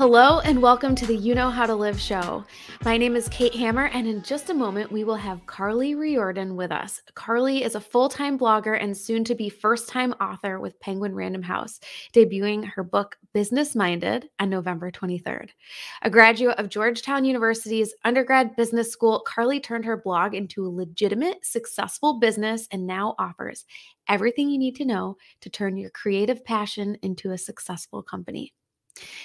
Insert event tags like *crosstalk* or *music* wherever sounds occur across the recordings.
Hello and welcome to the You Know How to Live show. My name is Kate Hammer, and in just a moment, we will have Carly Riordan with us. Carly is a full time blogger and soon to be first time author with Penguin Random House, debuting her book Business Minded on November 23rd. A graduate of Georgetown University's undergrad business school, Carly turned her blog into a legitimate, successful business and now offers everything you need to know to turn your creative passion into a successful company.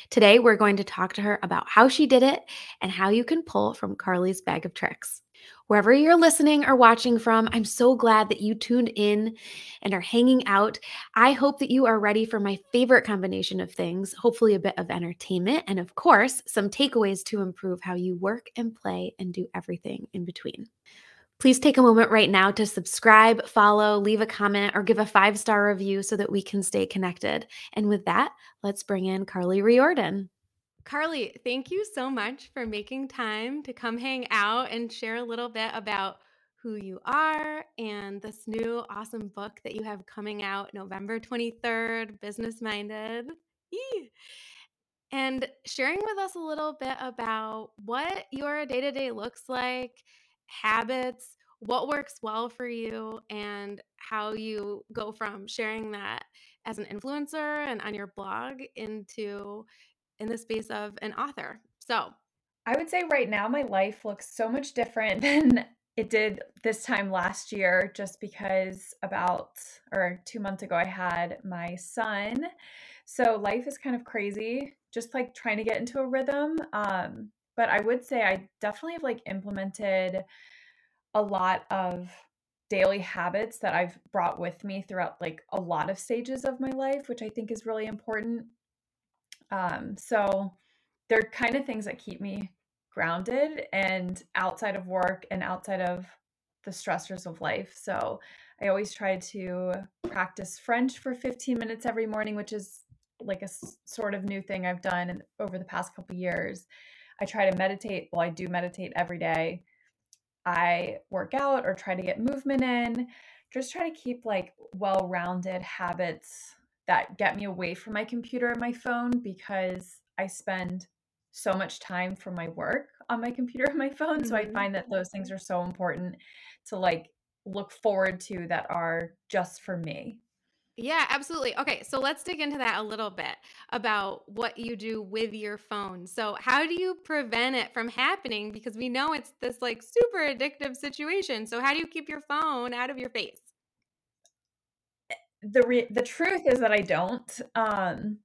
Today, we're going to talk to her about how she did it and how you can pull from Carly's bag of tricks. Wherever you're listening or watching from, I'm so glad that you tuned in and are hanging out. I hope that you are ready for my favorite combination of things, hopefully, a bit of entertainment, and of course, some takeaways to improve how you work and play and do everything in between. Please take a moment right now to subscribe, follow, leave a comment, or give a five star review so that we can stay connected. And with that, let's bring in Carly Riordan. Carly, thank you so much for making time to come hang out and share a little bit about who you are and this new awesome book that you have coming out November 23rd, Business Minded. And sharing with us a little bit about what your day to day looks like habits, what works well for you, and how you go from sharing that as an influencer and on your blog into in the space of an author. So, I would say right now my life looks so much different *laughs* than it did this time last year just because about or 2 months ago I had my son. So life is kind of crazy, just like trying to get into a rhythm. Um but I would say I definitely have like implemented a lot of daily habits that I've brought with me throughout like a lot of stages of my life, which I think is really important. Um, so they're kind of things that keep me grounded and outside of work and outside of the stressors of life. So I always try to practice French for 15 minutes every morning, which is like a s- sort of new thing I've done over the past couple years. I try to meditate. Well, I do meditate every day. I work out or try to get movement in. Just try to keep like well rounded habits that get me away from my computer and my phone because I spend so much time for my work on my computer and my phone. Mm-hmm. So I mm-hmm. find that those things are so important to like look forward to that are just for me. Yeah, absolutely. Okay, so let's dig into that a little bit about what you do with your phone. So, how do you prevent it from happening? Because we know it's this like super addictive situation. So, how do you keep your phone out of your face? The re- the truth is that I don't. Um,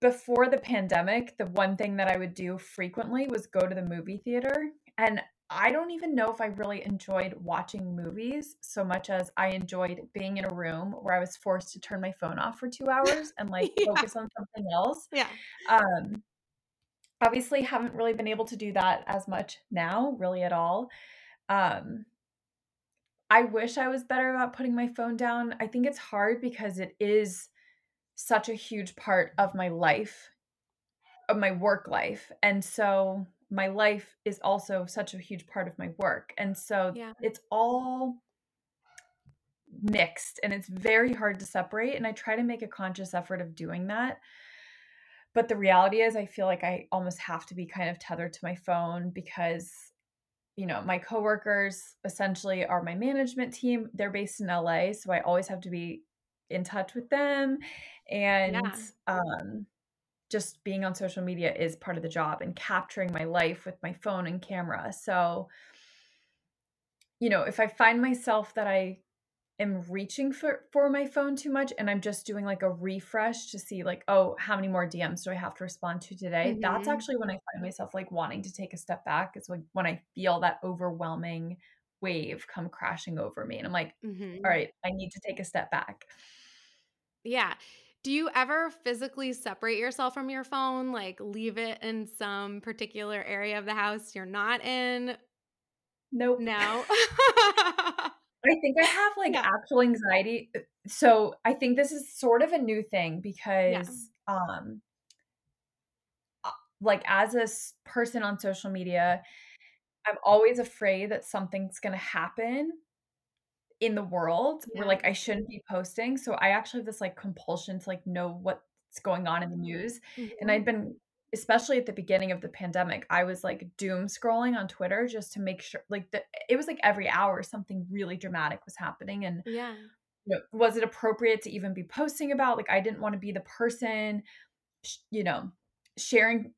before the pandemic, the one thing that I would do frequently was go to the movie theater, and I don't even know if I really enjoyed watching movies so much as I enjoyed being in a room where I was forced to turn my phone off for two *laughs* hours and like yeah. focus on something else. Yeah. Um, obviously, haven't really been able to do that as much now, really at all. Um, I wish I was better about putting my phone down. I think it's hard because it is such a huge part of my life, of my work life. And so my life is also such a huge part of my work. And so yeah. it's all mixed and it's very hard to separate. And I try to make a conscious effort of doing that. But the reality is, I feel like I almost have to be kind of tethered to my phone because, you know, my coworkers essentially are my management team. They're based in LA. So I always have to be in touch with them. And, yeah. um, just being on social media is part of the job and capturing my life with my phone and camera. So, you know, if I find myself that I am reaching for for my phone too much and I'm just doing like a refresh to see like, oh, how many more DMs do I have to respond to today? Mm-hmm. That's actually when I find myself like wanting to take a step back. It's like when I feel that overwhelming wave come crashing over me and I'm like, mm-hmm. All right, I need to take a step back. Yeah. Do you ever physically separate yourself from your phone, like leave it in some particular area of the house you're not in? Nope. No. *laughs* *laughs* I think I have like yeah. actual anxiety. Uh, so I think this is sort of a new thing because yeah. um uh, like as a person on social media, I'm always afraid that something's going to happen in the world yeah. where like I shouldn't be posting. So I actually have this like compulsion to like know what's going on in the news. Mm-hmm. And I'd been especially at the beginning of the pandemic, I was like doom scrolling on Twitter just to make sure like the, it was like every hour something really dramatic was happening and yeah. You know, was it appropriate to even be posting about like I didn't want to be the person you know sharing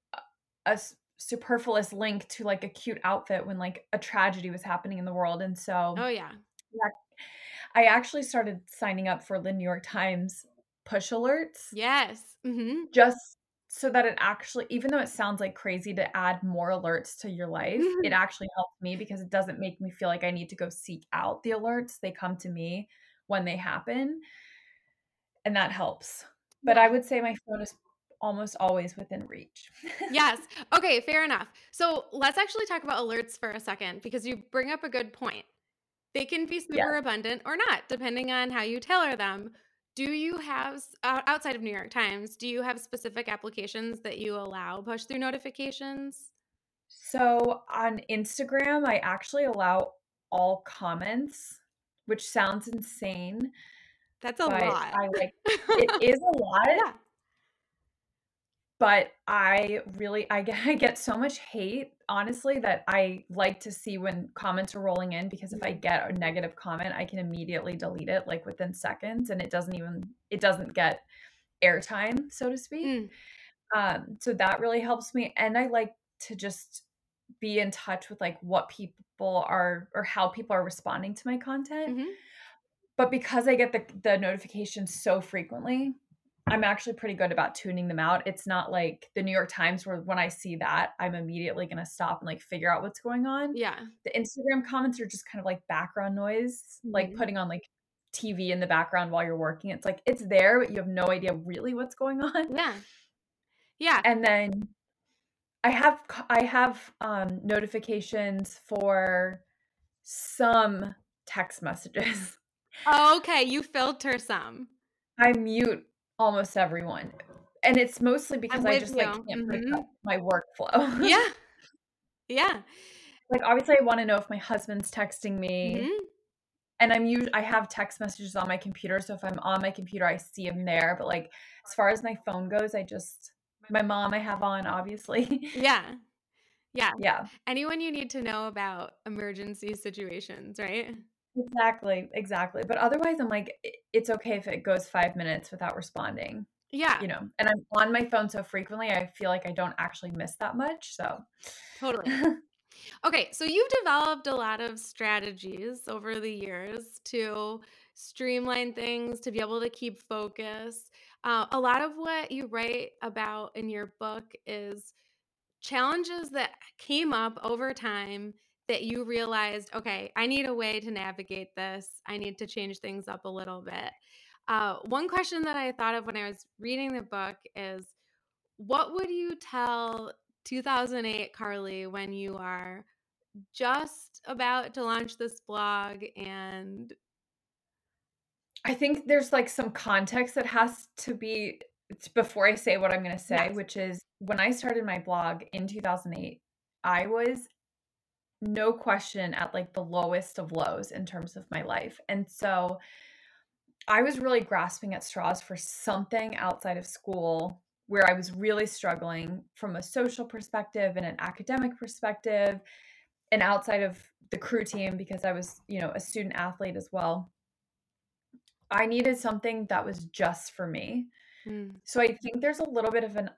a superfluous link to like a cute outfit when like a tragedy was happening in the world and so Oh yeah. yeah I actually started signing up for the New York Times push alerts. Yes. Mm-hmm. Just so that it actually, even though it sounds like crazy to add more alerts to your life, mm-hmm. it actually helps me because it doesn't make me feel like I need to go seek out the alerts. They come to me when they happen. And that helps. But. I would say my phone is almost always within reach. yes. *laughs* Okay, fair enough. So let's actually talk about alerts for a second because you bring up a good point. They can be super yeah. abundant or not, depending on how you tailor them. Do you have, uh, outside of New York Times, do you have specific applications that you allow push through notifications? So on Instagram, I actually allow all comments, which sounds insane. That's a lot. I like it *laughs* is a lot. Yeah but I really I get *laughs* I get so much hate honestly that I like to see when comments are rolling in because if I get a negative comment, I can immediately delete it like within seconds and it doesn't even it doesn't get airtime, so to speak. Mm. Um so that really helps me and I like to just be in touch with like what people are or how people are responding to my content. Mm-hmm. But because I get the the notifications so frequently, I'm actually pretty good about tuning them out. It's not like the New York Times where when I see that, I'm immediately going to stop and like figure out what's going on. Yeah. The Instagram comments are just kind of like background noise, mm-hmm. like putting on like TV in the background while you're working. It's like it's there, but you have no idea really what's going on. Yeah. Yeah. And then I have I have um notifications for some text messages. Oh, okay. You filter some. I mute almost everyone. And it's mostly because I just you. like can't mm-hmm. my workflow. yeah. *laughs* Yeah. Like obviously I want to know if my husband's texting me. Mm-hmm. And I'm usually I have text messages on my computer, so if I'm on my computer I see them there, but like as far as my phone goes, I just my mom I have on obviously. *laughs* Yeah. Yeah. Yeah. Anyone you need to know about emergency situations, right? Exactly, exactly. But otherwise, I'm like, it's okay if it goes five minutes without responding. Yeah. You know, and I'm on my phone so frequently, I feel like I don't actually miss that much. So, totally. *laughs* okay. So, you've developed a lot of strategies over the years to streamline things, to be able to keep focus. Uh, a lot of what you write about in your book is challenges that came up over time that you realized, okay, I need a way to navigate this. I need to change things up a little bit. Uh, one question that I thought of when I was reading the book is what would you tell 2008 Carly when you are just about to launch this blog and I think there's like some context that has to be before I say what I'm going to say, yes. which is when I started my blog in 2008, I was no question at like the lowest of lows in terms of my life. And so I was really grasping at straws for something outside of school where I was really struggling from a social perspective and an academic perspective and outside of the crew team because I was, you know, a student athlete as well. I needed something that was just for me. Mm. So I think there's a little bit of an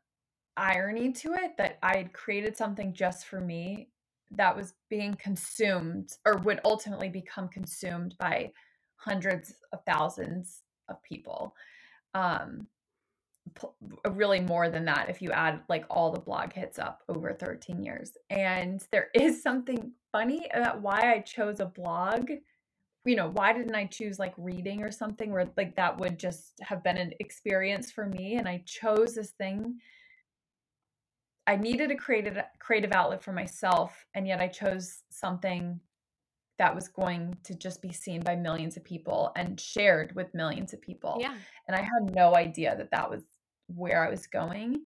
irony to it that I had created something just for me that was being consumed or would ultimately become consumed by hundreds of thousands of people. Um really more than that if you add like all the blog hits up over 13 years. And there *laughs* is something funny about why i chose a blog. You know why didn't i choose like reading or something where like that would just have been an experience for me and i chose this thing I needed a creative creative outlet for myself, and yet I chose something that was going to just be seen by millions of people and shared with millions of people. Yeah. And I had no idea that that was where I was going.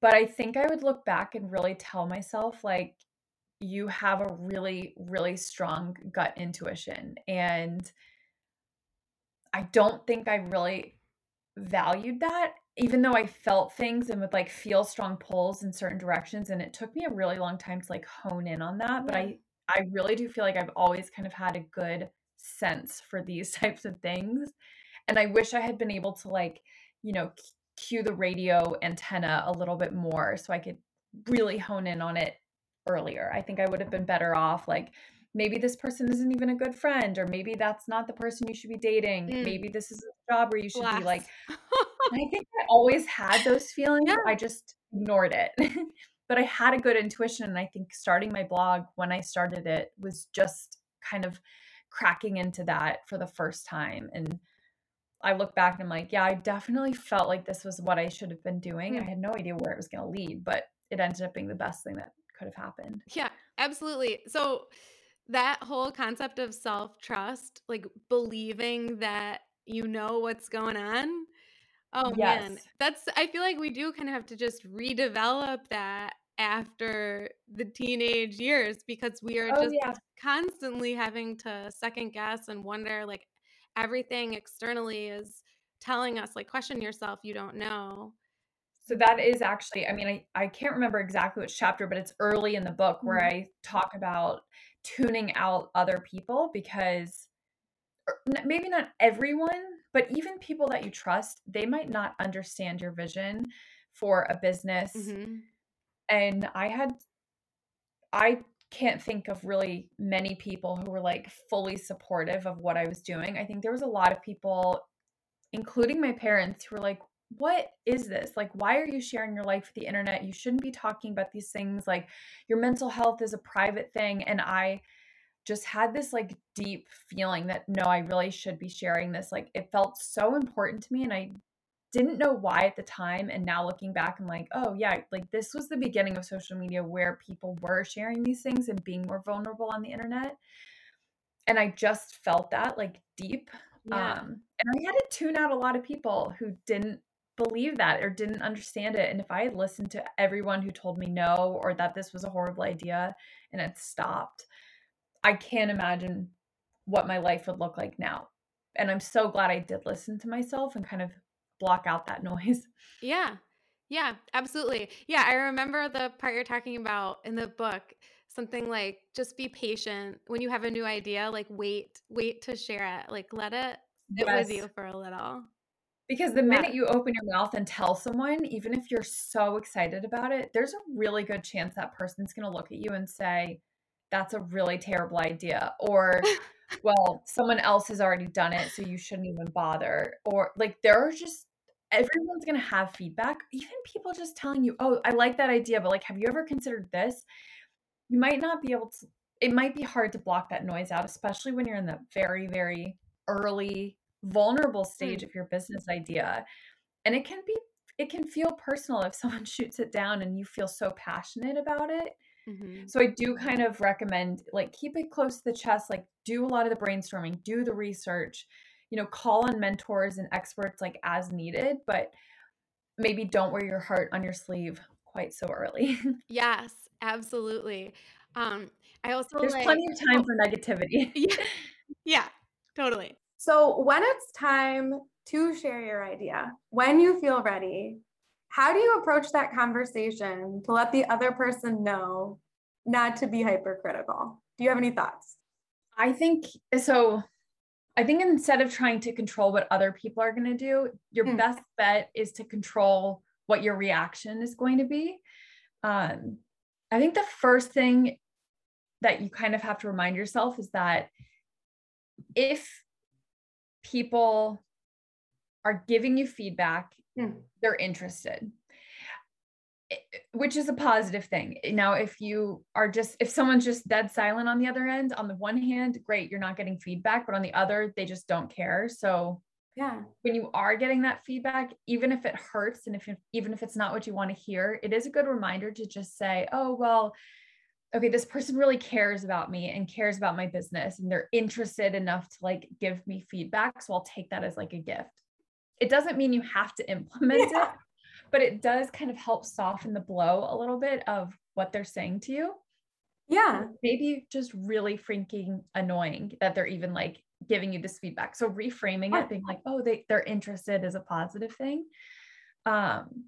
But I think I would look back and really tell myself like you have a really really strong gut intuition and I don't think I really valued that even though I felt things and would like feel strong pulls in certain directions, and it took me a really long time to like hone in on that. But I, I really do feel like I've always kind of had a good sense for these *laughs* types of things. And I wish I had been able to like, you know, cue the radio antenna a little bit more so I could really hone in on it earlier. I think I would have been better off like maybe this person isn't even a good friend or maybe that's not the person you should be dating. Mm. Maybe this is a job where you should Blast. be like *laughs* I think I always had those feelings. Yeah. I just ignored it. *laughs* but I had a good intuition and I think starting my blog when I started it was just kind of cracking into that for the first time and I look back and I'm like, yeah, I definitely felt like this was what I should have been doing. Mm. I had no idea where it was going to lead, but it ended up being the best thing that could have happened. Yeah, absolutely. So that whole concept of self-trust, like believing that you know what's going on. Oh yes. man, that's I feel like we do kind of have to just redevelop that after the teenage years because we are oh, just yeah. constantly having to second guess and wonder like everything externally is telling us like question yourself you don't know so that is actually i mean i, I can't remember exactly which chapter but it's early in the book where mm-hmm. i talk about tuning out other people because er, maybe not everyone but even people that you trust they might not understand your vision for a business mm-hmm. and i had i can't think of really many people who were like fully supportive of what I was doing. I think there was a lot of people, including my parents, who were like, what is this? Like, why are you sharing your life with the internet? You shouldn't be talking about these things. Like, your mental health is a private thing. And I just had this like deep feeling that no, I really should be sharing this. Like, it felt so important to me. And I didn't know why at the time and now looking back i'm like oh yeah like this was the beginning of social media where people were sharing these things and being more vulnerable on the internet and i just felt that like deep yeah. um and i had to tune out a lot of people who didn't believe that or didn't understand it and if i had listened to everyone who told me no or that this was a horrible idea and it stopped i can't imagine what my life would look like now and i'm so glad i did listen to myself and kind of block out that *laughs* noise. Yeah. Yeah, absolutely. Yeah, I remember the part you're talking about in the book, something like just be patient when you have a new idea, like wait, wait to share it. Like let it sit yes. with you for a little. Because the minute yeah. you open your mouth and tell someone, even if you're so excited about it, there's a really good chance that person's going to look at you and say, that's a really terrible idea. Or *laughs* well, someone else has already done it, so you shouldn't even bother. Or like there are just everyone's going to have feedback. Even people just telling you, "Oh, I like that idea, but like have you ever considered this?" You might not be able to it might be hard to block that noise out, especially when you're in the very very early vulnerable stage mm. of your business idea. And it can be it can feel personal if someone *laughs* shoots it down and you feel so passionate about it. Mm-hmm. So I do kind of recommend like keep it close to the chest, like do a lot of the brainstorming, do the research, you know, call on mentors and experts like as needed, but maybe don't wear your heart on your sleeve quite so early. *laughs* yes, absolutely. Um I also There's like, plenty of time oh, for negativity. *laughs* yeah. Yeah, totally. So when it's time to share your idea, when you feel ready, how do you approach that conversation to let the other person know not to be hypercritical? Do you have any thoughts? I think so. I think instead of trying to control what other people are going to do, your mm. best bet is to control what your reaction is going to be. Um, I think the first thing that you kind of have to remind yourself is that if people are giving you feedback mm. they're interested. Which is a positive thing. Now if you are just if someone's just dead silent on the other end on the one hand great you're not getting feedback but on the other they just don't care. So yeah. when you are getting that feedback even if it hurts and if even if it's not what you want to hear it is a good reminder to just say oh well okay this person really cares about me and cares about my business and they're interested enough to like give me feedback so i'll take that as like a gift it doesn't mean you have to implement yeah. it, but it does kind of help soften the blow a little bit of what they're saying to you. Yeah. Maybe just really freaking annoying that they're even like giving you this feedback. So reframing it, being like, oh, they, they're interested is a positive thing. Um,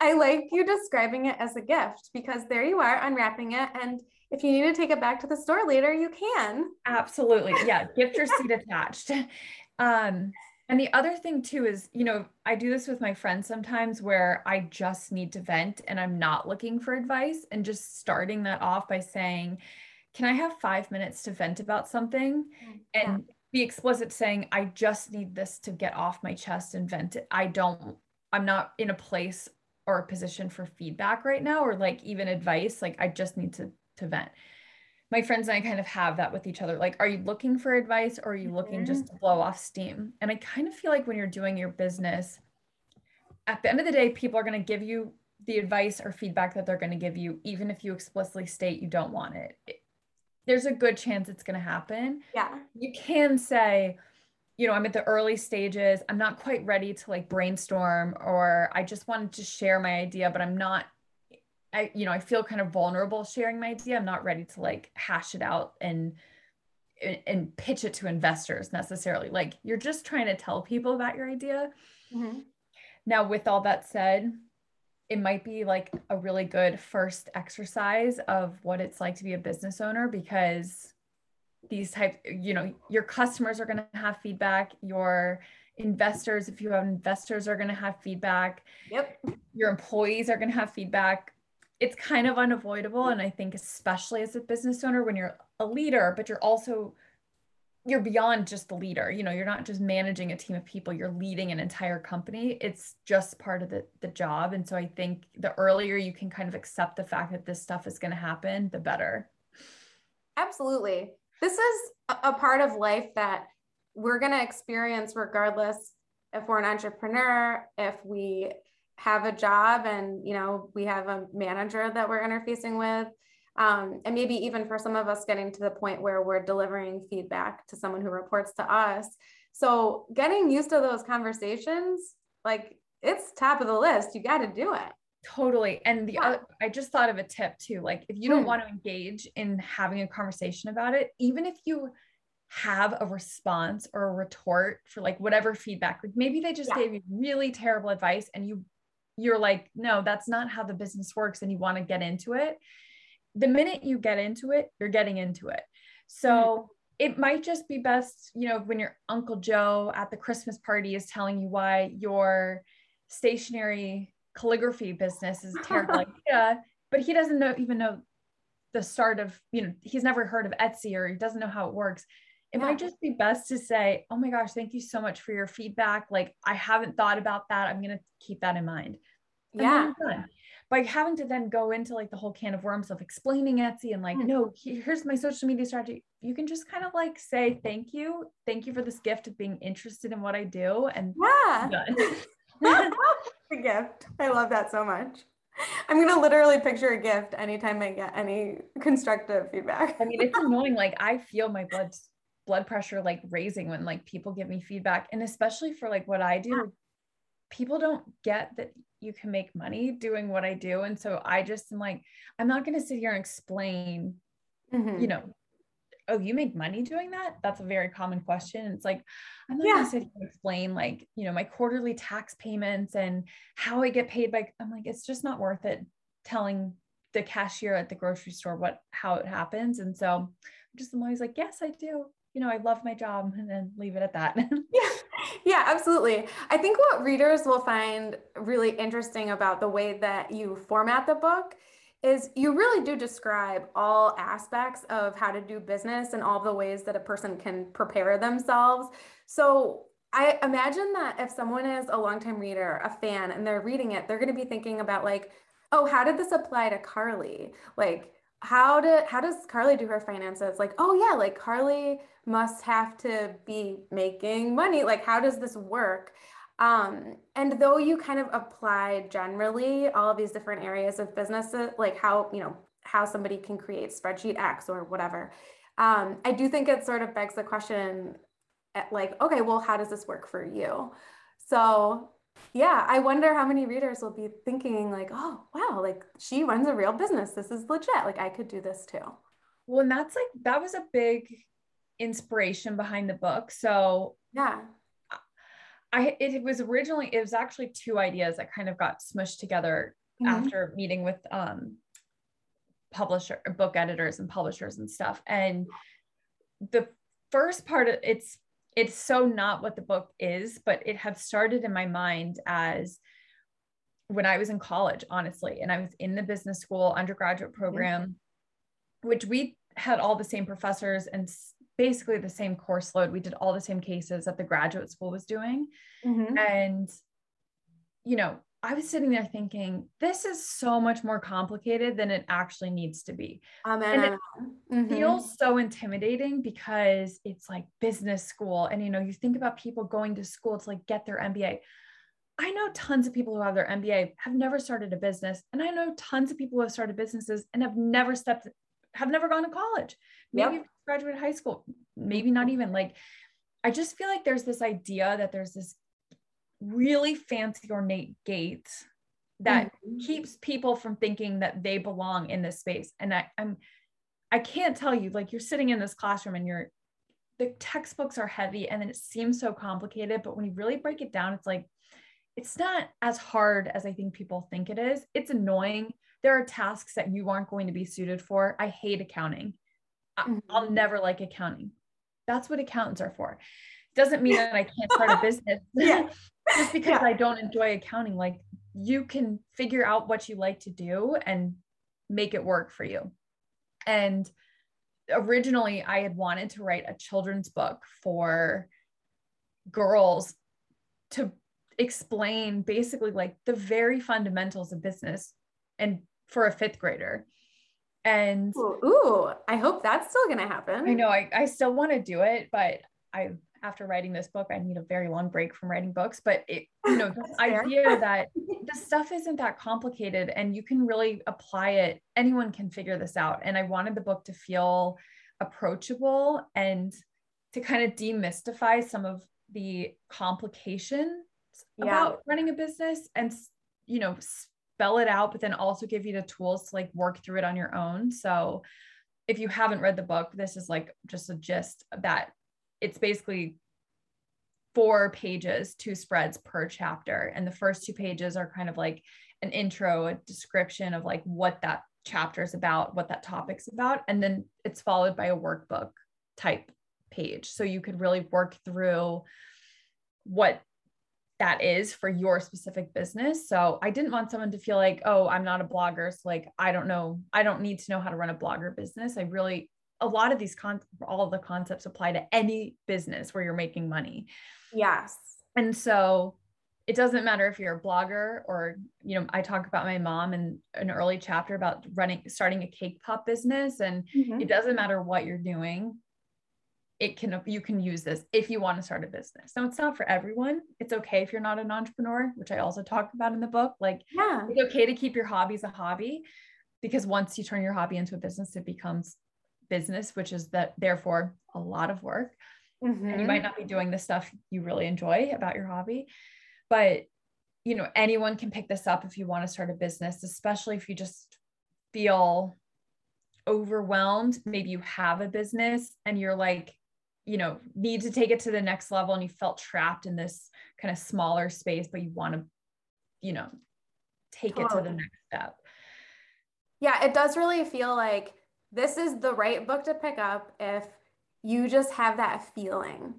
I like you describing it as a gift because there you are unwrapping it. And if you need to take it back to the store later, you can. Absolutely. Yeah. gift *laughs* receipt attached. *laughs* Um, and the other thing too is, you know, I do this with my friends sometimes where I just need to vent and I'm not looking for advice and just starting that off by saying, can I have five minutes to vent about something? Mm, and be explicit saying, I just need this to get off my chest and vent it. I don't, I'm not in a place or a position for feedback right now or like even advice. Like I just need to to vent. My friends and I kind of have that with each other. Like, are you looking for advice or are you looking mm-hmm. just to blow off steam? And I kind of feel like when you're doing your business, at the end of the day, people are going to give you the advice or feedback that they're going to give you, even if you explicitly state you don't want it. it there's a good chance it's going to happen. Yeah. You can say, you know, I'm at the early stages. I'm not quite ready to like brainstorm, or I just wanted to share my idea, but I'm not, I, you know, I feel kind of vulnerable sharing my idea. I'm not ready to like hash it out and, and pitch it to investors necessarily. Like you're just trying to tell people about your idea. Mm-hmm. Now, with all that said, it might be like a really good first exercise of what it's like to be a business owner because these types you know your customers are going to have feedback your investors if you have investors are going to have feedback yep your employees are going to have feedback it's kind of unavoidable and i think especially as a business owner when you're a leader but you're also you're beyond just the leader you know you're not just managing a team of people you're leading an entire company. It's just part of the, the job and so i think the earlier you can kind of accept the fact that this stuff is going to happen the better. Absolutely. This is a part of life that we're going to experience regardless if we're an entrepreneur, if we have a job and you know we have a manager that we're interfacing with um, and maybe even for some of us getting to the point where we're delivering feedback to someone who reports to us so getting used to those conversations like it's top of the list you got to do it Totally. And the yeah. other, I just thought of a tip too. Like if you don't mm. want to engage in having a conversation about it, even if you have a response or a retort for like whatever feedback, like maybe they just yeah. gave you really terrible advice and you you're like, no, that's not how the business works and you want to get into it. The minute you get into it, you're getting into it. So mm. it might just be best, you know, when your Uncle Joe at the Christmas party is telling you why your stationery calligraphy business is a terrible *laughs* idea, but he doesn't know even know the start of, you know, he's never heard of Etsy or he doesn't know how it works. It yeah. might just be best to say, Oh my gosh, thank you so much for your feedback. Like, I haven't thought about that. I'm going to keep that in mind. And yeah. By having to then go into like the whole can of worms of explaining Etsy and like, mm. no, here's my social media strategy. You can just kind of like say, thank you. Thank you for this gift of being interested in what I do. And yeah. a *laughs* gift. I love that so much. I'm gonna literally picture a gift anytime I get any constructive feedback. I mean, it's annoying. Like I feel my blood blood pressure like raising when like people give me feedback, and especially for like what I do, people don't get that you can make money doing what I do, and so I just am like, I'm not gonna sit here and explain, mm-hmm. you know, oh, you make money doing that? That's a very common question. It's like, I'm not yeah. gonna sit here and explain like, you know, my quarterly tax payments and how I get paid by, I'm like, it's just not worth it telling the cashier at the grocery store what, how it happens. And so I'm just I'm always like, yes, I do. You know, I love my job and then leave it at that. *laughs* yeah. Yeah, absolutely. I think what readers will find really interesting about the way that you format the book is you really do describe all aspects of how to do business and all the ways that a person can prepare themselves. So I imagine that if someone is a longtime reader, a fan, and they're reading it, they're going to be thinking about like, oh, how did this apply to Carly? Like, how did how does Carly do her finances? Like, oh yeah, like Carly must have to be making money. Like, how does this work? Um, and though you kind of apply generally all of these different areas of business, like how, you know, how somebody can create spreadsheet X or whatever, um, I do think it sort of begs the question at like, okay, well, how does this work for you? So yeah, I wonder how many readers will be thinking like, oh, wow, like she runs a real business. This is legit. Like I could do this too. Well, and that's like, that was a big inspiration behind the book. So yeah I it was originally it was actually two ideas that kind of got smushed together mm-hmm. after meeting with um publisher book editors and publishers and stuff. And the first part of it's it's so not what the book is, but it had started in my mind as when I was in college, honestly, and I was in the business school undergraduate program, mm-hmm. which we had all the same professors and basically the same course load. We did all the same cases that the graduate school was doing. Mm-hmm. And, you know, I was sitting there thinking, this is so much more complicated than it actually needs to be. Amen. And it mm-hmm. feels so intimidating because it's like business school. And, you know, you think about people going to school to like get their MBA. I know tons of people who have their MBA have never started a business. And I know tons of people who have started businesses and have never stepped, have never gone to college. Maybe yep. graduated high school, maybe not even like, I just feel like there's this idea that there's this really fancy ornate gate that mm-hmm. keeps people from thinking that they belong in this space. And I, I'm, I can't tell you, like you're sitting in this classroom and you're, the textbooks are heavy and then it seems so complicated, but when you really break it down, it's like, it's not as hard as I think people think it is. It's annoying. There are tasks that you aren't going to be suited for. I hate accounting. Mm-hmm. I'll never like accounting. That's what accountants are for. Doesn't mean that I can't start a *laughs* business. yeah. *laughs* just because yeah. I don't enjoy accounting, like you can figure out what you like to do and make it work for you. And originally, I had wanted to write a children's book for girls to explain basically like the very fundamentals of business and for a fifth grader. And ooh, ooh I hope that's still going to happen. I know I, I still want to do it, but I after writing this book, I need a very long break from writing books. But it, *laughs* you know, this idea that *laughs* the stuff isn't that complicated and you can really apply it, anyone can figure this out. And I wanted the book to feel approachable and to kind of demystify some of the complications yeah. about running a business and you know spell it out but then also give you the tools to like work through it on your own so if you haven't read the book this is like just a gist that it's basically four pages, two spreads per chapter. And the first two pages are kind of like an intro, a description of like what that chapter is about, what that topic's about. And then it's followed by a workbook type page. So you could really work through what that is for your specific business. So I didn't want someone to feel like, oh, I'm not a blogger. So like, I don't know, I don't need to know how to run a blogger business. I really a lot of these con all of the concepts apply to any business where you're making money. Yes. And so it doesn't matter if you're a blogger or you know i talk about my mom in an early chapter about running starting a cake pop business and mm-hmm. it doesn't matter what you're doing it can you can use this if you want to start a business now it's not for everyone it's okay if you're not an entrepreneur which i also talk about in the book like yeah it's okay to keep your hobbies a hobby because once you turn your hobby into a business it becomes business, which is that therefore a lot of work. Mm-hmm. And you might mm-hmm. not be doing the stuff you really enjoy about your hobby. But you know, anyone can pick this up if you want to start a business, especially if you just feel overwhelmed. Maybe you have a business and you're like, you know, need to take it to the next level and you felt trapped in this kind of smaller space, but you want to, you know, take totally. it to the next step. Yeah, it does really feel like this is the right book to pick up if you just have that feeling.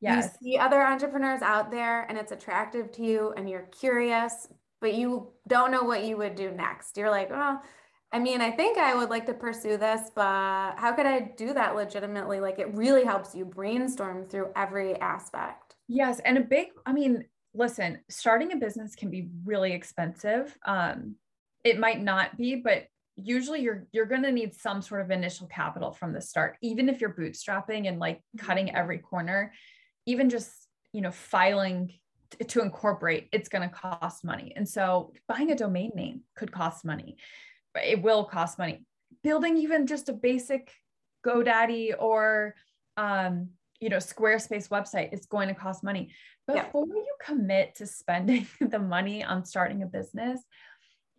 Yes. You see other entrepreneurs out there and it's attractive to you and you're curious, but you don't know what you would do next. You're like, oh, I mean, I think I would like to pursue this, but how could I do that legitimately? Like it really helps you brainstorm through every aspect. Yes. And a big, I mean, listen, starting a business can be really expensive. Um, it might not be, but usually you're you're going to need some sort of initial capital from the start even if you're bootstrapping and like cutting mm-hmm. every corner even just you know filing t- to incorporate it's going to cost money and so buying a domain name could cost money but it will cost money building even just a basic godaddy or um you know squarespace website is going to cost money before yeah. you commit to spending *laughs* the money on starting a business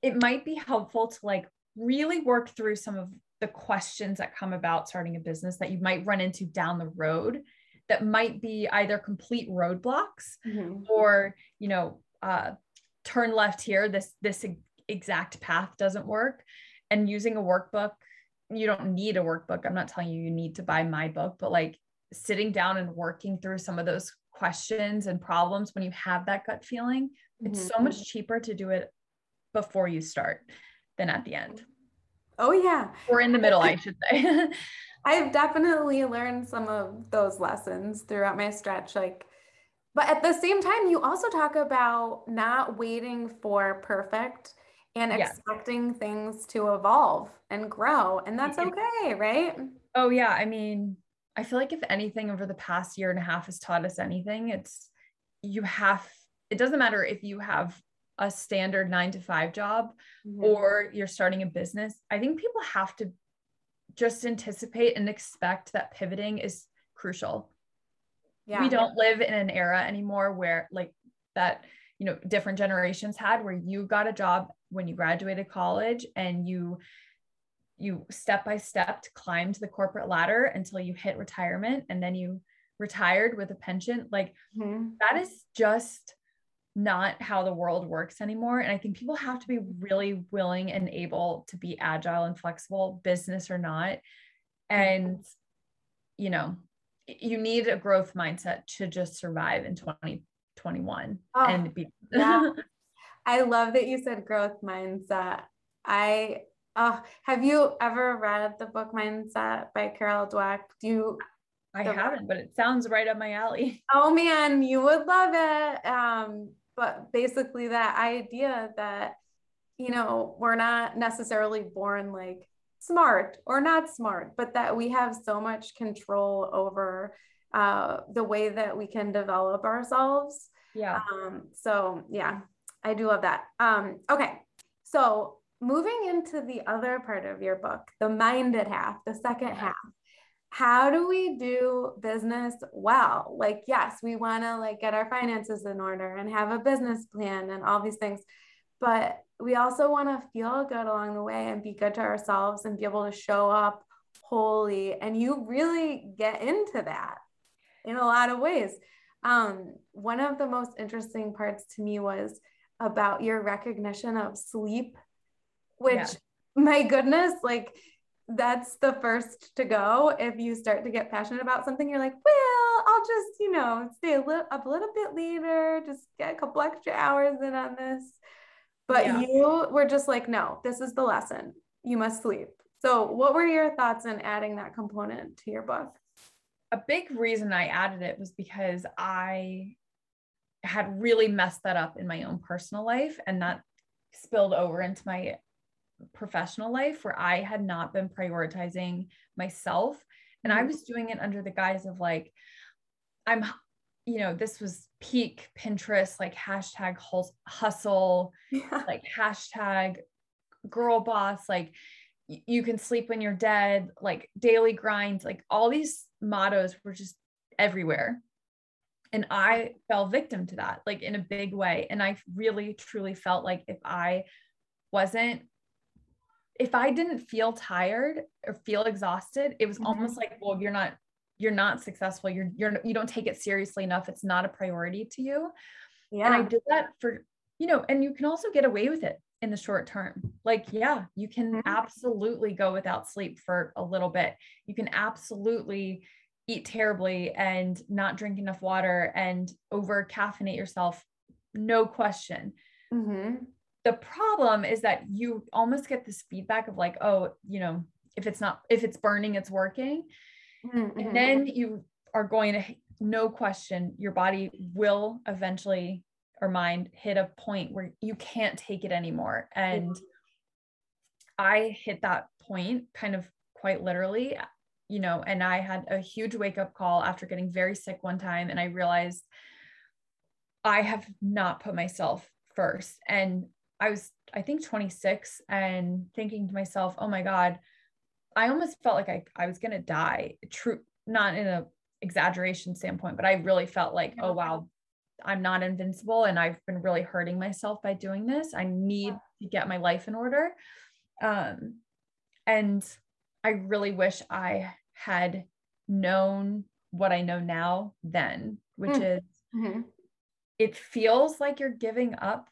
it might be helpful to like really work through some of the questions that come about starting a business that you might run into down the road that might be either complete roadblocks mm-hmm. or, you know, uh, turn left here, this, this exact path doesn't work. And using a workbook, you don't need a workbook. I'm not telling you you need to buy my book, but like sitting down and working through some of those questions and problems when you have that gut feeling, mm-hmm. it's so much cheaper to do it before you start than at the end. Oh, yeah. Or in the middle, I should say. *laughs* I've definitely learned some of those lessons throughout my stretch. Like, but at the same time, you also talk about not waiting for perfect and yeah. expecting things to evolve and grow. And that's mm-hmm. okay, right? Oh, yeah. I mean, I feel like if anything over the past year and a half has taught us anything, it's you have, it doesn't matter if you have a standard nine to five job mm-hmm. or you're starting a business. I think people have to just anticipate and expect that pivoting is crucial. Yeah. We don't live in an era anymore where like that, you know, different generations had where you got a job when you graduated college and you you step by step climbed the corporate ladder until you hit retirement and then you retired with a pension like mm-hmm. that is just not how the world works anymore and i think people have to be really willing and able to be agile and flexible business or not and you know you need a growth mindset to just survive in 2021 oh, and be *laughs* yeah. i love that you said growth mindset i uh, have you ever read the book mindset by carol dweck do you I haven't, but it sounds right up my alley. *laughs* Oh man, you would love it. Um, but basically that idea that you know we're not necessarily born like smart or not smart but that we have so much control over uh, the way that we can develop ourselves. Yeah. Um, so yeah i do love that. Um, okay so moving into the other part of your book the minded half the second half how do we do business well like yes we want to like get our finances in order and have a business plan and all these things but we also want to feel good along the way and be good to ourselves and be able to show up wholly and you really get into that in a lot of ways um, one of the most interesting parts to me was about your recognition of sleep which yeah. my goodness like that's the first to go. If you start to get passionate about something, you're like, well, I'll just, you know, stay a little up a little bit later, just get a couple extra hours in on this. But yeah. you were just like, no, this is the lesson. You must sleep. So, what were your thoughts in adding that component to your book? A big reason I added it was because I had really messed that up in my own personal life and that spilled over into my professional life where I had not been prioritizing myself. And I mm-hmm. was doing it under the guise of like, I'm, you know, this was peak Pinterest, like hashtag hustle, *laughs* yeah. like hashtag girl boss, like you can sleep when you're dead, like daily grinds, like all these mottos were just everywhere. And I fell victim to that, like in a big way. And I really, truly felt like if I wasn't if I didn't feel tired or feel exhausted, it was mm-hmm. almost like, well, you're not you're not successful. You're you're you don't take it seriously enough. It's not a priority to you. Yeah. And I did that for, you know, and you can also get away with it in the short term. Like, yeah, you can mm-hmm. absolutely go without sleep for a little bit. You can absolutely eat terribly and not drink enough water and over caffeinate yourself. No question. Mm-hmm the problem is that you almost get this feedback of like oh you know if it's not if it's burning it's working mm-hmm. and then you are going to no question your body will eventually or mind hit a point where you can't take it anymore and mm-hmm. i hit that point kind of quite literally you know and i had a huge wake up call after getting very sick one time and i realized i have not put myself first and I was, I think 26 and thinking to myself, oh my God, I almost felt like I, I was going to die. True, not in a exaggeration standpoint, but I really felt like, oh wow, I'm not invincible and I've been really hurting myself by doing this. I need to get my life in order. Um, and I really wish I had known what I know now then, which Mm. is Mhm. it feels like you're giving up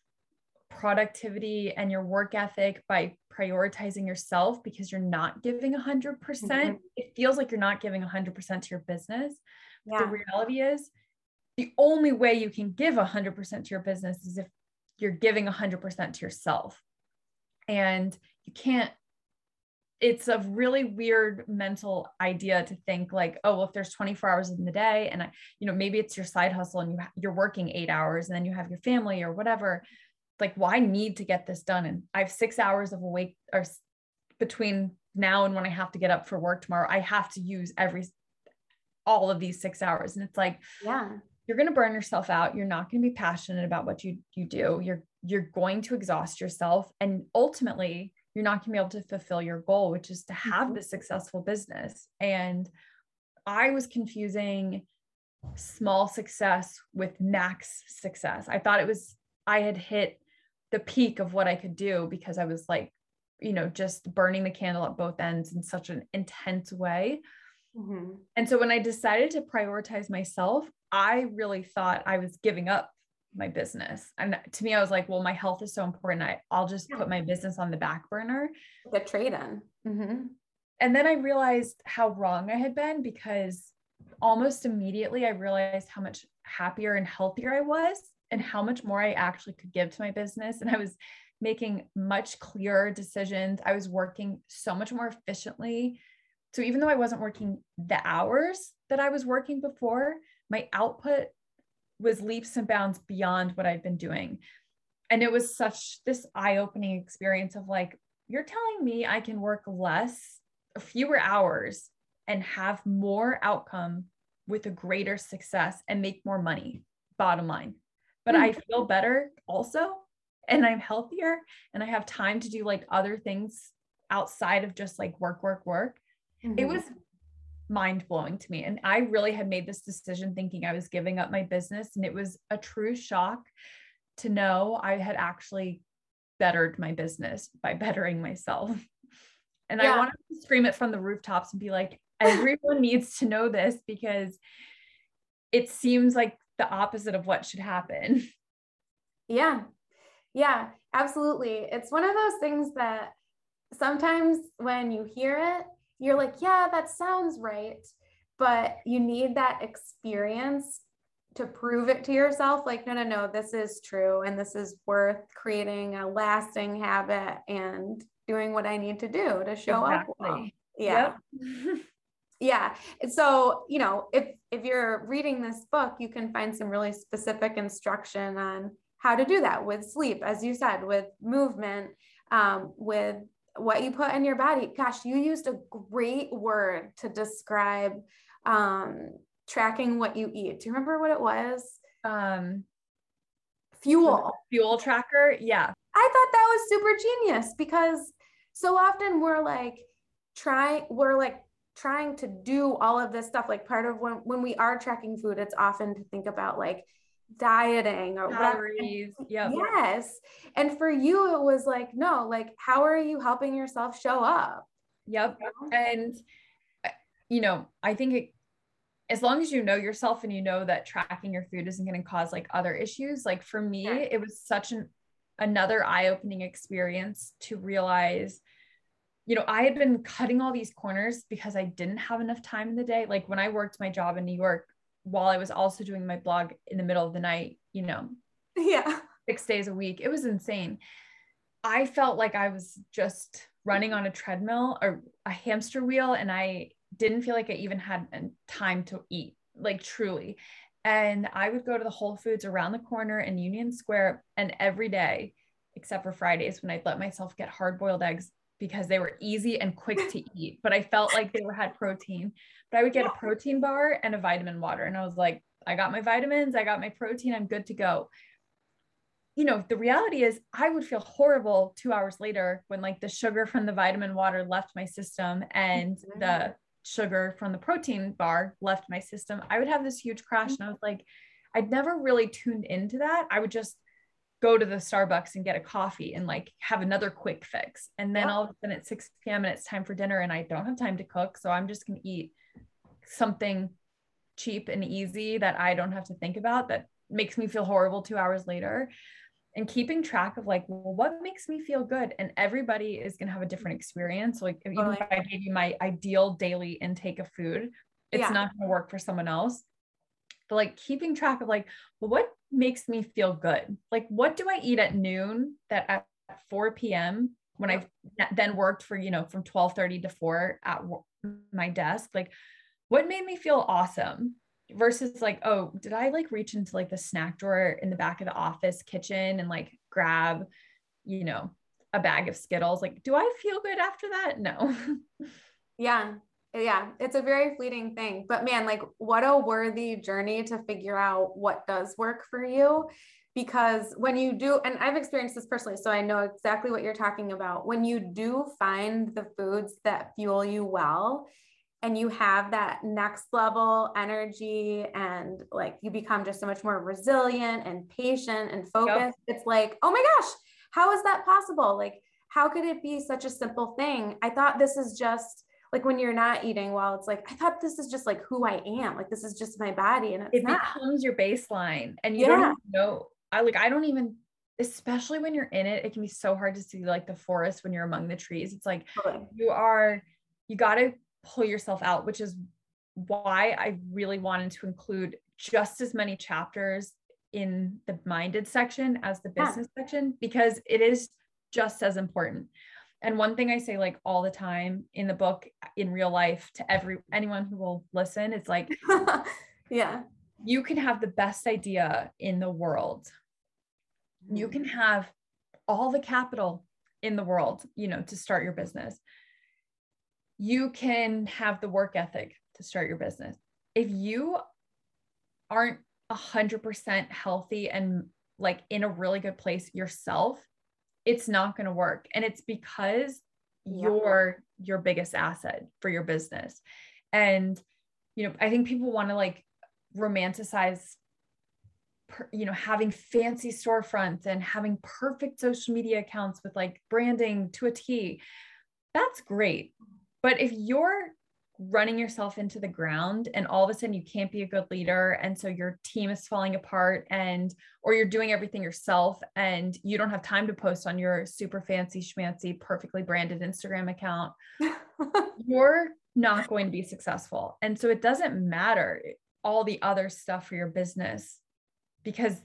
productivity and your work ethic by prioritizing yourself because you're not giving 100%. percent Mhm. It feels like you're not giving 100% to your business. The reality is, the only way you can give 100% to your business is if you're giving 100% to yourself. And you can't, it's a really weird mental idea to think like, oh, well, if there's 24 hours in the day and I, you know, maybe it's your side hustle and you, you're working eight hours and then you have your family or whatever. Like, well, I need to get this done. And I have six hours of awake or between now and when I have to get up for work tomorrow, I have to use every, all of these six hours. And it's like, Yeah. you're going to burn yourself out you're not going to be passionate about what you you do you're you're going to exhaust yourself and ultimately you're not going to be able to fulfill your goal which is to have Mhm. the successful business and i was confusing small success with max success i thought it was i had hit the peak of what i could do because i was like you know just burning the candle at both ends in such an intense way Mhm. and so when I decided to prioritize myself, I really thought I was giving up my business. And to me, I was like, well, my health is so important. I, I'll just put my business on the back burner. The trade in. Mhm. And then I realized how wrong I had been because almost immediately I realized how much happier and healthier I was and how much more I actually could give to my business. And I was making much clearer decisions. I was working so much more efficiently. So even though I wasn't working the hours that I was working before, my output was leaps and bounds beyond what I'd been doing. And it was such this eye-opening experience of like, you're telling me I can work less, fewer hours, and have more outcome with a greater success and make more money, bottom line. But I feel better also, and I'm healthier, and I have time to do like other things outside of just like work, work, work. It Mhm. was mind blowing to me. And I really had made this decision thinking I was giving up my business. And it was a true shock to know I had actually bettered my business by bettering myself. *laughs* And I wanted to scream it from the rooftops and be like, *laughs* everyone needs to know this because it seems like the opposite of what should happen. *laughs* Yeah. Yeah, absolutely. It's one of those things that sometimes when you hear it, you're like, yeah, that sounds right. But you need that experience to prove it to yourself. Like, no, no, no, this is true. And this is worth creating a lasting habit and doing what I need to do to show up. well. Yeah. Yep. *laughs* Yeah. So, you know, if if you're reading this book, you can find some really specific instruction on how to do that with sleep, as you said, with movement, um, with what you put in your body. Gosh, you used a great word to describe um, tracking what you eat. Do you remember what it was? um, Fuel. fuel tracker. Yeah. I thought that was super genius because so often we're like trying we're like trying to do all of this stuff like part of when when we are tracking food it's often to think about like dieting or whatever. Calories. Yep. Yes. And for you it was like no, like how are you helping yourself show up? Yep. you know? And, uh, you know, I think it, as long as you know yourself and you know that tracking your food isn't going to cause like other issues, like for me, Sure. it was such an another eye-opening experience to realize, you know, I had been cutting all these corners because I didn't have enough time in the day. Like when I worked my job in New York, while I was also doing my blog in the middle of the night, you know, Yeah. six days a week. It was insane. I felt like I was just running on a treadmill or a hamster wheel, and I didn't feel like I even had time to eat, like truly. And I would go to the Whole Foods around the corner in Union Square, and every day, except for Fridays, when I'd let myself get hard boiled eggs because they were easy and quick to *laughs* eat, but I felt like they were had protein. But I would get a protein bar and a vitamin water, and I was like, I got my vitamins, I got my protein, I'm good to go you know, the reality is I would feel horrible two hours later when like the sugar from the vitamin water left my system and the mm-hmm. sugar from the protein bar left my system. I would have this huge crash. Mm-hmm. And I was like, I'd never really tuned into that. I would just go to the Starbucks and get a coffee and like have another quick fix. And then all of a sudden it's 6 p.m. and it's time for dinner and I don't have time to cook. So I'm just going to eat something cheap and easy that I don't have to think about that makes me feel horrible two hours later. And keeping track of like, well, what makes me feel good? And everybody is going to have a different experience. Like, even if I gave you my ideal daily intake of food, it's yeah. not going to work for someone else. But like keeping track of like, what makes me feel good? Like, what do I eat at noon that at 4 p.m. when I then worked for, you know, from 12 30 to 4 at my desk? Like, what made me feel awesome versus like oh did i like reach into like the snack drawer in the back of the office kitchen and like grab you know a bag of skittles like do i feel good after that no *laughs* yeah yeah it's a very fleeting thing but man like what a worthy journey to figure out what does work for you because when you do and i've experienced this personally so i know exactly what you're talking about. When you do find the foods that fuel you well and you have that next level energy and like you become just so much more resilient and patient and focused yep. it's like oh my gosh how is that possible? Like how could it be such a simple thing? I thought this is just like when you're not eating well it's like i thought this is just like who i am like this is just my body and it not. becomes your baseline and you yeah. don't know i like i don't even especially when you're in it it can be so hard to see like the forest when you're among the trees it's like totally. you are you got to pull yourself out, which is why I really wanted to include just as many chapters in the minded section as the business yeah. section because it is just as important. And one thing I say like all the time in the book in real life to every anyone who will listen, it's like *laughs* yeah. You can have the best idea in the world. You mm. can have all the capital in the world, you know, to start your business you can have the work ethic to start your business. If you aren't 100% healthy and like in a really good place yourself, it's not going to work. And it's because yeah. you're your biggest asset for your business. And, you know, I think people want to like romanticize you know having fancy storefronts and having perfect social media accounts with like branding to a T that's great but if you're running yourself into the ground and all of a sudden you can't be a good leader and so your team is falling apart and or you're doing everything yourself and you don't have time to post on your super fancy schmancy perfectly branded Instagram account *laughs* you're not going to be successful and so it doesn't matter all the other stuff for your business because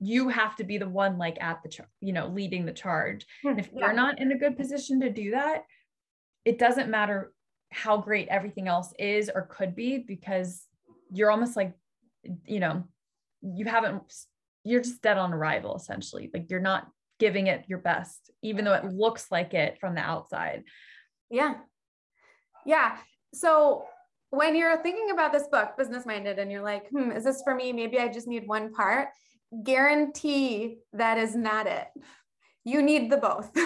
you have to be the one like at the you know leading the charge and if yeah. you're not in a good position to do that it doesn't matter how great everything else is or could be because you're almost like you know you haven't you're just dead on arrival essentially. Like you're not giving it your best even though it looks like it from the outside. Yeah. Yeah. So when you're thinking about this book business minded and you're like hmm is this for me? Maybe i just need one part guarantee that is not it. You need the both. *laughs*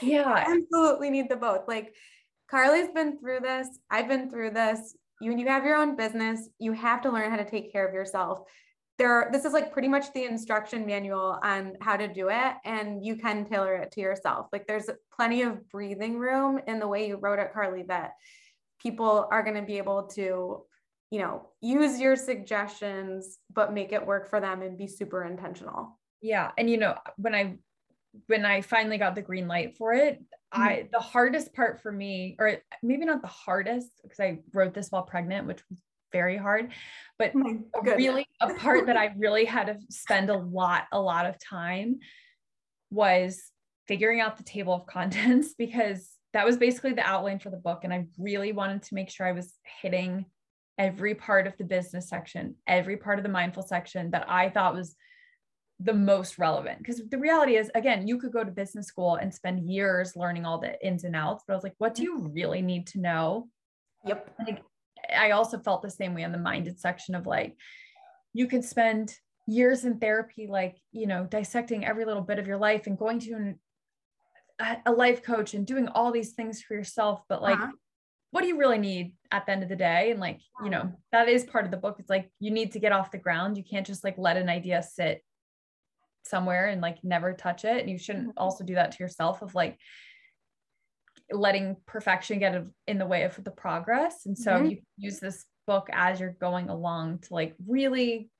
Yeah. Absolutely need the both. Like Carly's been through this. I've been through this. You, you have your own business, you have to learn how to take care of yourself. There, this is like pretty much the instruction manual on how to do it, and you can tailor it to yourself. Like there's plenty of breathing room in the way you wrote it, Carly, that people are going to be able to, you know, use your suggestions, but make it work for them and be super intentional. Yeah. And, you know, when I when I finally got the green light for it, mm-hmm. I the hardest part for me, or maybe not the hardest, because I wrote this while pregnant, which was very hard, but oh really a part that I *laughs* really had to spend a lot, a lot of time was figuring out the table of contents *laughs* because that was basically the outline for the book. And I really wanted to make sure I was hitting every part of the business section, every part of the mindful section that I thought was the most relevant. Because the reality is again you could go to business school and spend years learning all the ins and outs but i was like what do you really need to know? Yep. Like, i also felt the same way on the minded section of like you could spend years in therapy like you know dissecting every little bit of your life and going to an, a life coach and doing all these things for yourself but like uh-huh. what do you really need at the end of the day? And like you know that is part of the book. It's like you need to get off the ground. You can't just like let an idea sit somewhere and like never touch it. And you shouldn't mm-hmm. also do that to yourself of like letting perfection get in the way of the progress. And so mm-hmm. you use this book as you're going along to like really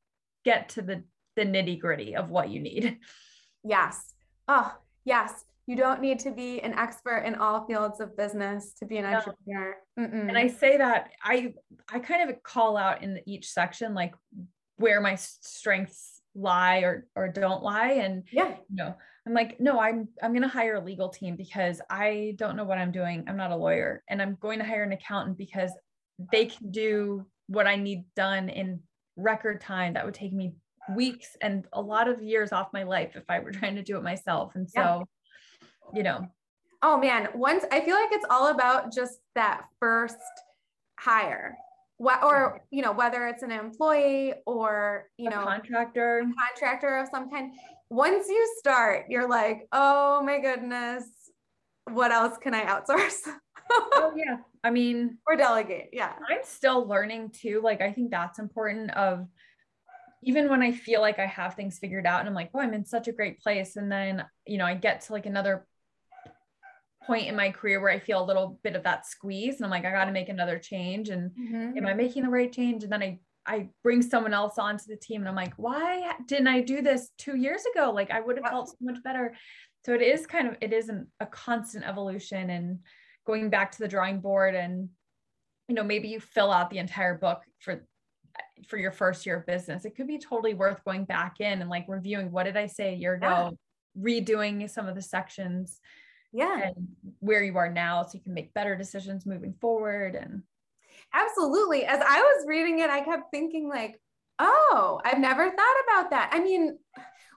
get to the the nitty gritty of what you need. Yes. Oh, yes. You don't need to be an expert in all fields of business to be an no. entrepreneur. Mm-mm. And I say that I I kind of call out in each section like where my strengths lie or or don't lie and yeah. you know i'm like no i'm i'm going to hire a legal team because i don't know what i'm doing. I'm not a lawyer and i'm going to hire an accountant because they can do what i need done in record time. That would take me weeks and a lot of years off my life if i were *laughs* trying to do it myself and so yeah. you know. Oh man. Once i feel like it's all about just that first hire what or you know whether it's an employee or you a know contractor. contractor of some kind. Once you start you're like oh my goodness what else can i outsource? Oh *laughs* yeah. I mean or delegate yeah. I'm still learning too like i think that's important of even when i feel like i have things figured out and i'm like oh i'm in such a great place and then you know i get to like another point in my career where I feel a little bit of that squeeze and I'm like, I got to make another change. And mm-hmm. am I making the right change? And then I, I bring someone else onto the team and I'm like, why didn't I do this two years ago? Like I would have felt so much better. So it is kind of, it is an, a constant evolution and going back to the drawing board and, you know, maybe you fill out the entire book for for your first year of business it could be totally worth going back in and like reviewing what did i say a year ago yeah. redoing some of the sections yeah. And where you are now so you can make better decisions moving forward and absolutely. As i was reading it i kept thinking like oh i've never thought about that. I mean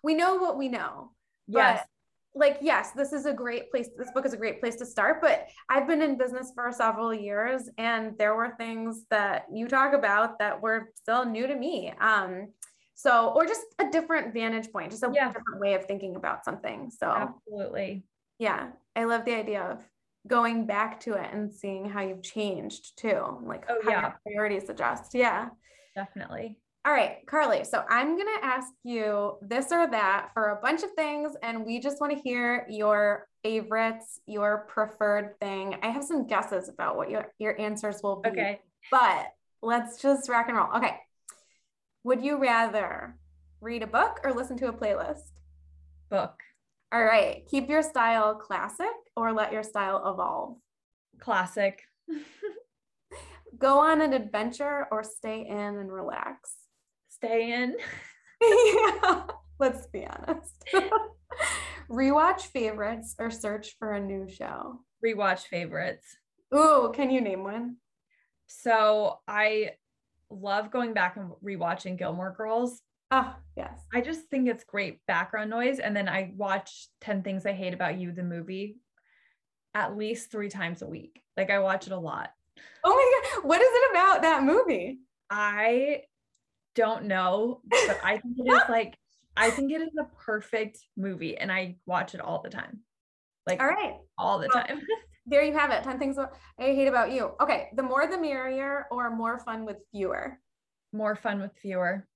we know what we know yes. like yes this is a great place this book is a great place to start but i've been in business for several years and there were things that you talk about that were still new to me. Um so or just a different vantage point just a yeah. different way of thinking about something. So absolutely yeah I love the idea of going back to it and seeing how you've changed too, like oh, how yeah. your priorities adjust. Yeah. Definitely. All right, Carly. So I'm going to ask you this or that for a bunch of things, and we just want to hear your favorites, your preferred thing. I have some guesses about what your, your answers will be. Okay. But let's just rock and roll. Okay. Would you rather read a book or listen to a playlist? Book. All right. Keep your style classic or let your style evolve. Classic. *laughs* Go on an adventure or stay in and relax. Stay in. yeah. *laughs* *laughs* Let's be honest. Rewatch favorites or search for a new show. Rewatch favorites. Ooh, can you name one? So I love going back and rewatching Gilmore Girls Oh, yes. I just think it's great background noise. And then I watch 10 Things I Hate About You, the movie, at least three times a week. Like I watch it a lot. Oh my God. What is it about that movie? I don't know, but I think it is like, I think it is a perfect movie and I watch it all the time. Like, all right. All the time. *laughs* there you have it 10 things I hate about you. Okay. The more the merrier or more fun with fewer? More fun with fewer.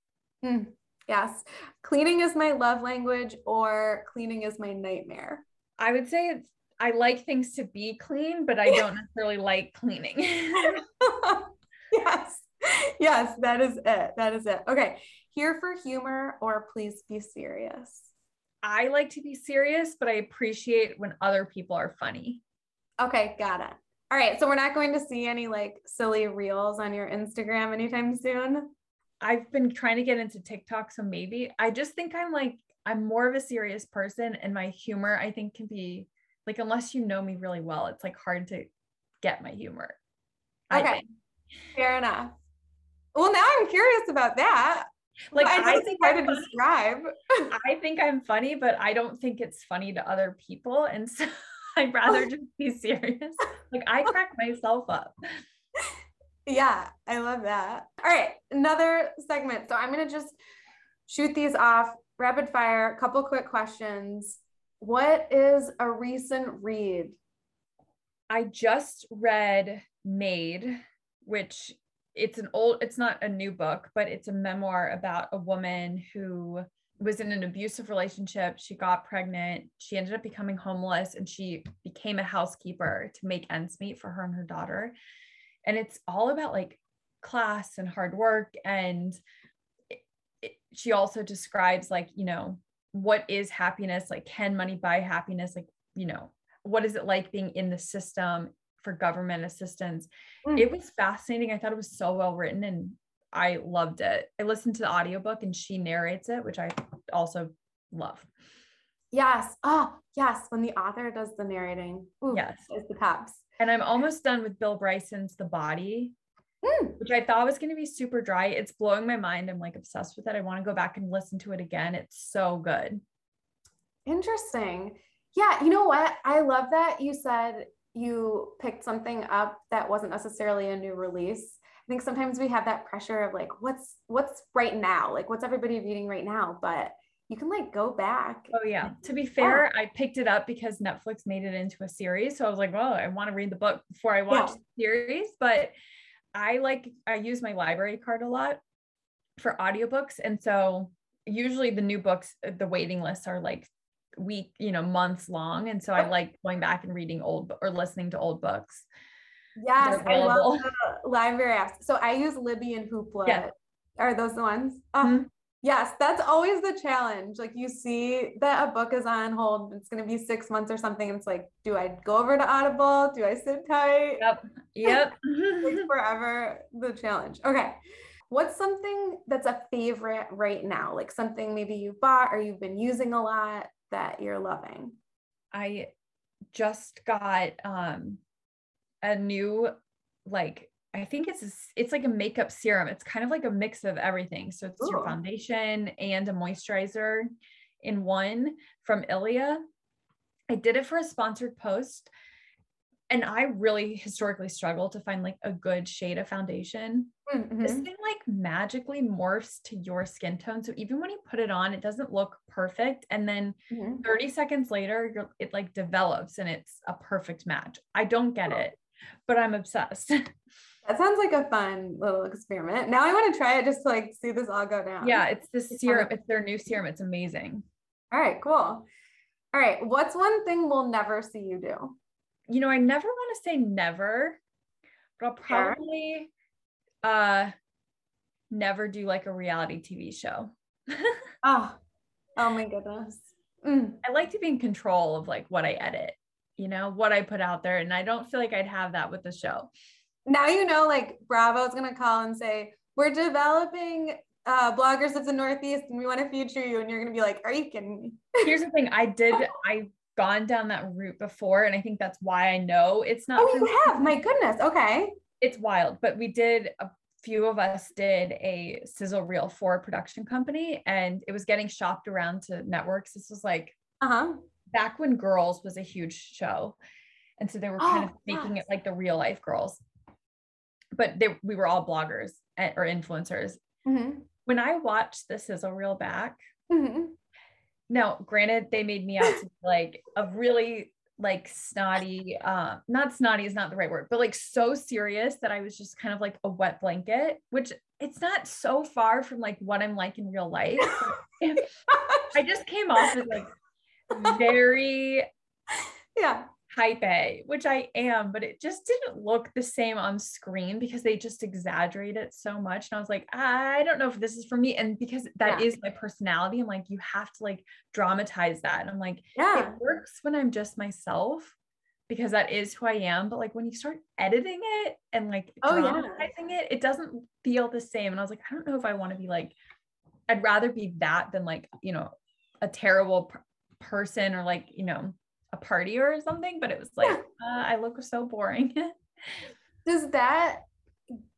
Hmm. Yes. Cleaning is my love language or cleaning is my nightmare. I would say it's I like things to be clean, but I don't *laughs* necessarily like cleaning. *laughs* yes. Yes, that is it. That is it. Okay. Here for humor or please be serious. I like to be serious, but I appreciate when other people are funny. Okay, got it. All right. So we're not going to see any like silly reels on your Instagram anytime soon. I've been trying to get into TikTok, so maybe I just think I'm like I'm more of a serious person, and my humor I think can be like unless you know me really well, it's like hard to get my humor. Okay, fair enough. Well, now I'm curious about that. Like I, I think hard to describe. *laughs* I think I'm funny, but I don't think it's funny to other people, and *laughs* so I'd rather oh. just be serious. Like I crack myself up. *laughs* Yeah, I love that. All right, another segment. So I'm going to just shoot these off rapid fire, a couple quick questions. What is a recent read? I just read Maid, which it's an old it's not a new book, but it's a memoir about a woman who was in an abusive relationship. She got pregnant. She ended up becoming homeless and she became a housekeeper to make ends meet for her and her daughter. And it's all about like class and hard work. And it, it, she also describes, like, you know, what is happiness? Like, can money buy happiness? Like, you know, what is it like being in the system for government assistance? Mm. It was fascinating. I thought it was so well written and I loved it. I listened to the audiobook and she narrates it, which I also love. Yes. Oh, yes. When the author does the narrating. Ooh, yes. Is the tops. And I'm almost done with Bill Bryson's The Body, mm. which I thought was going to be super dry. It's blowing my mind. I'm like obsessed with it. I want to go back and listen to it again. It's so good. Interesting. Yeah. You know what? I love that you said you picked something up that wasn't necessarily a new release I think sometimes we have that pressure of like, what's what's right now? Like, what's everybody reading right now? But you can like go back. Oh yeah. To be fair, I picked it up because Netflix made it into a series. So I was like, well, I want to read the book before I watch yeah. the series. But I like I use my library card a lot for audiobooks. And so usually the new books, uh, the waiting lists are like week, you know, months long. And so I like going back and reading old or listening to old books. Yes, I love the library apps. So I use Libby and Hoopla. Yeah. Are those the ones? Oh, mm-hmm. Yes, that's always the challenge. Like you see that a book is on hold, it's going to be six months or something. It's like, do I go over to Audible? Do I sit tight? Yep. Yep. *laughs* forever the challenge. Okay. What's something that's a favorite right now? Like something maybe you bought or you've been using a lot that you're loving? I just got um a new like I think it's a, it's like a makeup serum. It's kind of like a mix of everything. So it's Ooh. your foundation and a moisturizer in one from Ilia. I did it for a sponsored post and I really historically struggle to find like a good shade of foundation. Mm-hmm. This thing like magically morphs to your skin tone. So even when you put it on, it doesn't look perfect. And then mm-hmm. 30 seconds later, it like develops and it's a perfect match. I don't get it but I'm obsessed. *laughs* That sounds like a fun little experiment. Now I want to try it just to like see this all go down. Yeah, it's the serum. It's their new serum. It's amazing. All right, cool. All right, what's one thing we'll never see you do? You know, I never want to say never, but I'll probably uh never do like a reality TV show. oh, *laughs* oh my goodness. Mm. I like to be in control of like what I edit you know, what I put out there. And I don't feel like I'd have that with the show. Now you know, like Bravo is gonna call and say, We're developing uh, bloggers of the Northeast and we want to feature you. And you're gonna be like, Are you kidding me? Here's the thing, I did *laughs* I've gone down that route before, and I think that's why I know it's not Oh, you have, my goodness. Okay. It's wild, but we did a few of us did a sizzle reel for a production company and it was getting shopped around to networks. This was like uh-huh back when Girls was a huge show. And so they were kind oh, of making yes. it like the real life girls. But they, we were all bloggers or influencers. Mm-hmm. When I watched the sizzle reel back, mm-hmm. now granted, they made me out to be like a really like snotty, uh, not snotty is not the right word, but like so serious that I was just kind of like a wet blanket, which it's not so far from like what I'm like in real life. *laughs* I just came off as like very yeah type A, which I am, but it just didn't look the same on screen because they just exaggerate it so much. And I was like, I don't know if this is for me. And because that yeah. is my personality, I'm like, you have to like dramatize that. And I'm like, yeah, it works when I'm just myself because that is who I am. But like when you start editing it and like oh, dramatizing yeah. it, it doesn't feel the same. And I was like, I don't know if I want to be like, I'd rather be that than like, you know, a terrible person or like, you know, a party or something, but it was like, uh, I look so boring. *laughs* Does that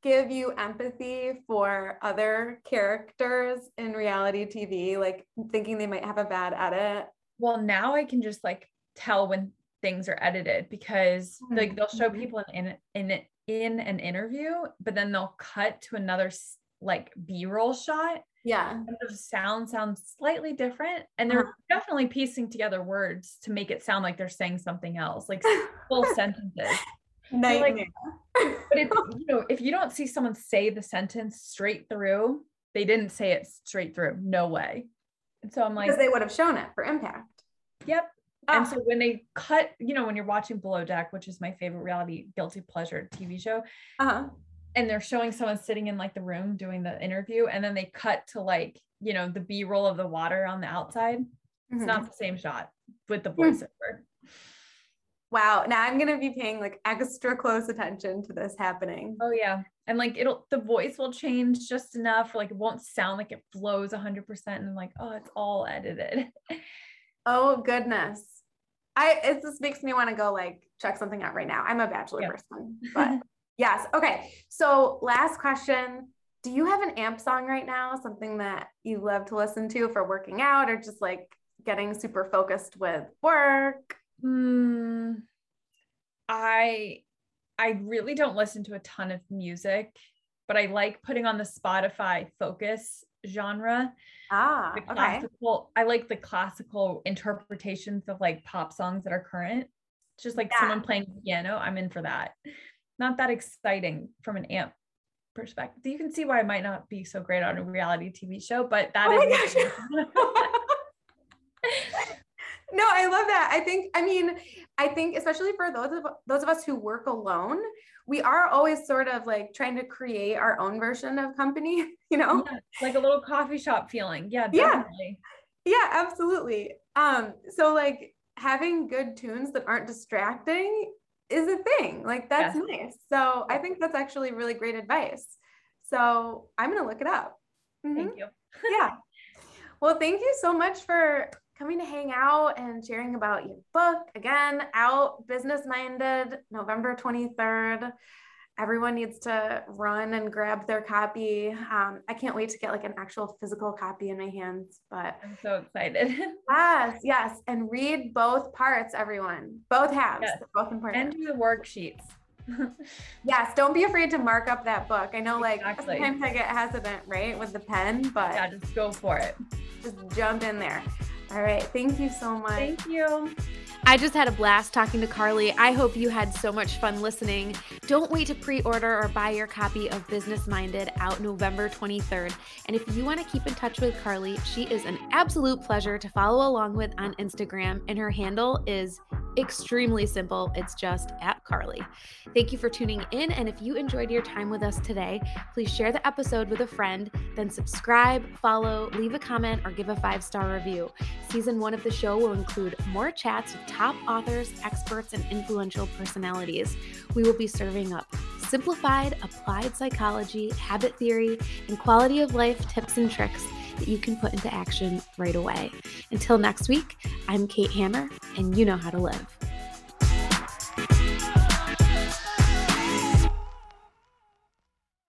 give you empathy for other characters in reality TV, like thinking they might have a bad edit? Well, now I can just like tell when things are edited because mm-hmm. like they'll show mm-hmm. people in in in in an interview, but then they'll cut to another like B-roll shot yeah the sound sounds slightly different and they're uh-huh. definitely piecing together words to make it sound like they're saying something else like *laughs* full sentences Nightmare. Like, but it's *laughs* you know if you don't see someone say the sentence straight through they didn't say it straight through no way And so I'm like, because they would have shown it for impact. Yep. And so when they cut, you know, when you're watching Below Deck, which is my favorite reality guilty pleasure TV show, uh-huh. And they're showing someone sitting in like the room doing the interview, and then they cut to like, you know, the B roll of the water on the outside. Mm-hmm. It's not the same shot with the hmm. voiceover. Wow. Now I'm gonna be paying like extra close attention to this happening. Oh yeah. And like it'll the voice will change just enough, like it won't sound like it flows hundred percent. And I'm like, oh, it's all edited. *laughs* oh goodness. I it just makes me want to go like check something out right now. I'm a bachelor person, but *laughs* yes. Okay. So last question. Do you have an amp song right now? Something that you love to listen to for working out or just like getting super focused with work? Hmm. I I really don't listen to a ton of music, but I like putting on the Spotify focus genre. Ah, the classical. Okay. I like the classical interpretations of like pop songs that are current. It's just like yeah. someone playing piano. I'm in for that. Not that exciting from an amp perspective. You can see why I might not be so great on a reality TV show, but that oh is. *laughs* no, I love that. I think, I mean, I think especially for those of those of us who work alone, we are always sort of like trying to create our own version of company, *laughs* you know? Yeah, like a little coffee shop feeling. Yeah, definitely. Yeah. Yeah, absolutely. Um, so like having good tunes that aren't distracting is a thing. Like that's yes. nice. So I think that's actually really great advice. So I'm gonna look it up. Mm-hmm. Thank you. *laughs* yeah. Well, thank you so much for coming to hang out and sharing about your book. Again, out business minded, November 23rd. Everyone needs to run and grab their copy. Um, I can't wait to get like an actual physical copy in my hands. But I'm so excited. *laughs* yes, yes. And read both parts, everyone. Both halves. Yes. both important. And do the worksheets. *laughs* yes, don't be afraid to mark up that book. I know, like exactly. sometimes I get hesitant, right, with the pen, but yeah, just go for it. Just jump in there. All right. Thank you so much. Thank you. I just had a blast talking to Carly. I hope you had so much fun listening. Don't wait to pre order or buy your copy of Business Minded out November 23rd. And if you want to keep in touch with Carly, she is an absolute pleasure to follow along with on Instagram, and her handle is extremely simple. It's just at Carly. Thank you for tuning in. And if you enjoyed your time with us today, please share the episode with a friend, then subscribe, follow, leave a comment, or give a five star review. Season one of the show will include more chats with top authors, experts, and influential personalities. We will be serving up simplified applied psychology, habit theory, and quality of life tips and tricks that you can put into action right away. Until next week, I'm Kate Hammer, and you know how to live.